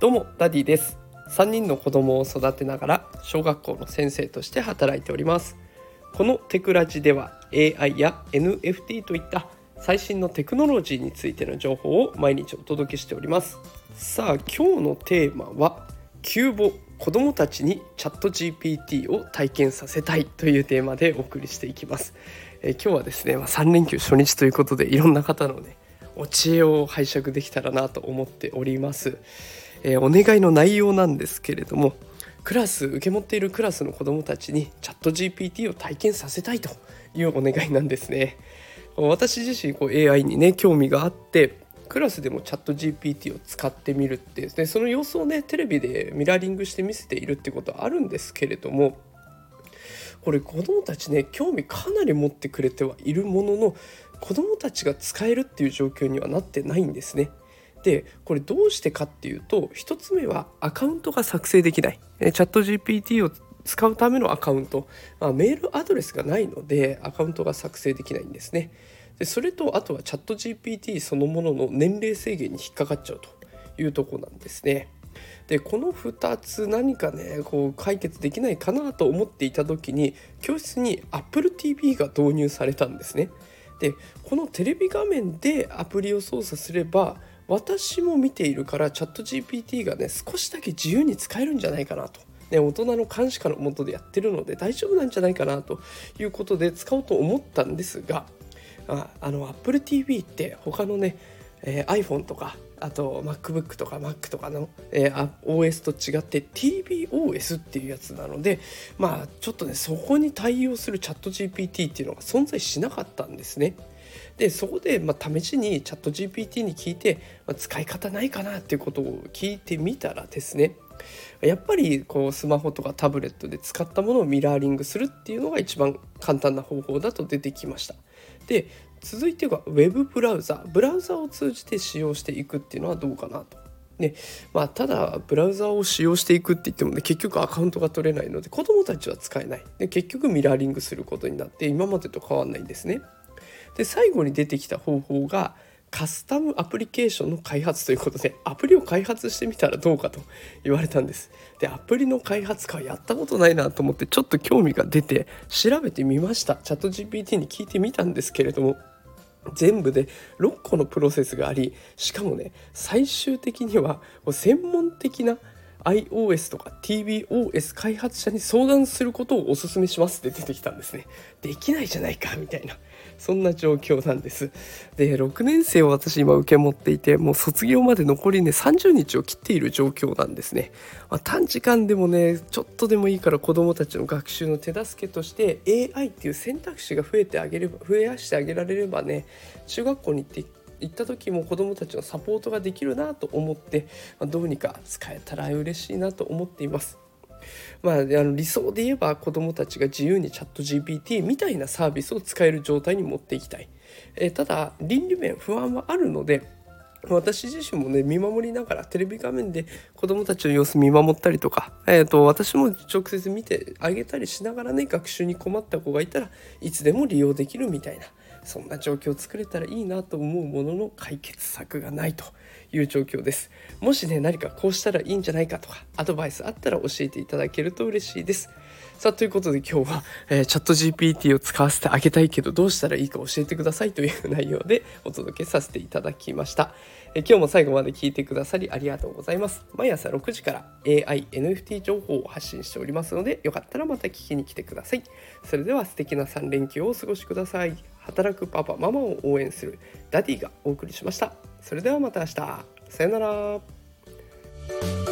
どうもダディです。3人の子供を育てながら小学校の先生として働いております。このテクラジでは AI や NFT といった最新のテクノロジーについての情報を毎日お届けしております。さあ今日のテーマは急募子どもたちにチャット GPT を体験させたいというテーマでお送りしていきます、え今日はですね、まあ、3連休初日ということでいろんな方のねお知恵を拝借できたらなと思っております、えー、お願いの内容なんですけれどもクラス受け持っているクラスの子どもたちにチャット GPT を体験させたいというお願いなんですね私自身こう AI にね興味があってクラスでもチャット GPT を使ってみるってでその様子をねテレビでミラーリングして見せているってことはあるんですけれどもこれ子どもたちね興味かなり持ってくれてはいるものの子どもたちが使えるっていう状況にはなってないんですね。でこれどうしてかっていうと1つ目はアカウントが作成できない。チャット GPT を使うためのアカウント、まあ、メールアドレスがないのでアカウントが作成できないんですね。でそれとあとはチャット GPT そのものの年齢制限に引っかかっちゃうというとこなんですね。でこの2つ何かねこう解決できないかなと思っていた時に教室に AppleTV が導入されたんですね。でこのテレビ画面でアプリを操作すれば私も見ているからチャット GPT がね少しだけ自由に使えるんじゃないかなと。ね、大人の監視下のもとでやってるので大丈夫なんじゃないかなということで使おうと思ったんですがああの Apple TV って他のね、えー、iPhone とかあと MacBook とか Mac とかの、えー、OS と違って TBOS っていうやつなのでまあちょっとねそこに対応するチャット GPT っていうのが存在しなかったんですね。でそこで、まあ、試しにチャット GPT に聞いて、まあ、使い方ないかなっていうことを聞いてみたらですねやっぱりこうスマホとかタブレットで使ったものをミラーリングするっていうのが一番簡単な方法だと出てきました。で続いては Web ブラウザブラウザを通じて使用していくっていうのはどうかなと。ねまあ、ただブラウザを使用していくって言ってもね結局アカウントが取れないので子どもたちは使えないで結局ミラーリングすることになって今までと変わんないんですね。で最後に出てきた方法がカスタムアプリケーションの開発ということでアプリを開発してみたらどうかと言われたんです。でアプリの開発かやったことないなと思ってちょっと興味が出て調べてみました。チャット GPT に聞いてみたんですけれども全部で6個のプロセスがありしかもね最終的には専門的な iOS とか TBOS 開発者に相談することをお勧めしますって出てきたんですね。できないじゃないかみたいな。そんな状況なんです。で、6年生を私今受け持っていて、もう卒業まで残りね、30日を切っている状況なんですね。まあ、短時間でもね、ちょっとでもいいから子どもたちの学習の手助けとして AI っていう選択肢が増えてあげれば、増やしてあげられればね、中学校に行って行った時も子どもたちのサポートができるなと思って、ま、どうにか使えたら嬉しいなと思っています。まあ、あの理想で言えば子どもたちが自由にチャット GPT みたいなサービスを使える状態に持っていきたい。え、ただ倫理面不安はあるので私自身もね見守りながらテレビ画面で子どもたちの様子見守ったりとか、えーと、私も直接見てあげたりしながらね学習に困った子がいたらいつでも利用できるみたいなそんな状況を作れたらいいなと思うものの解決策がないという状況です。もしね何かこうしたらいいんじゃないかとかアドバイスあったら教えていただけると嬉しいです。さあということで今日は、えー、チャット GPT を使わせてあげたいけどどうしたらいいか教えてくださいという内容でお届けさせていただきました、えー、今日も最後まで聞いてくださりありがとうございます。毎朝6時から AI、NFT 情報を発信しておりますのでよかったらまた聞きに来てください。それでは素敵な3連休をお過ごしください。働くパパママを応援するダディがお送りしました。それではまた明日。さよなら。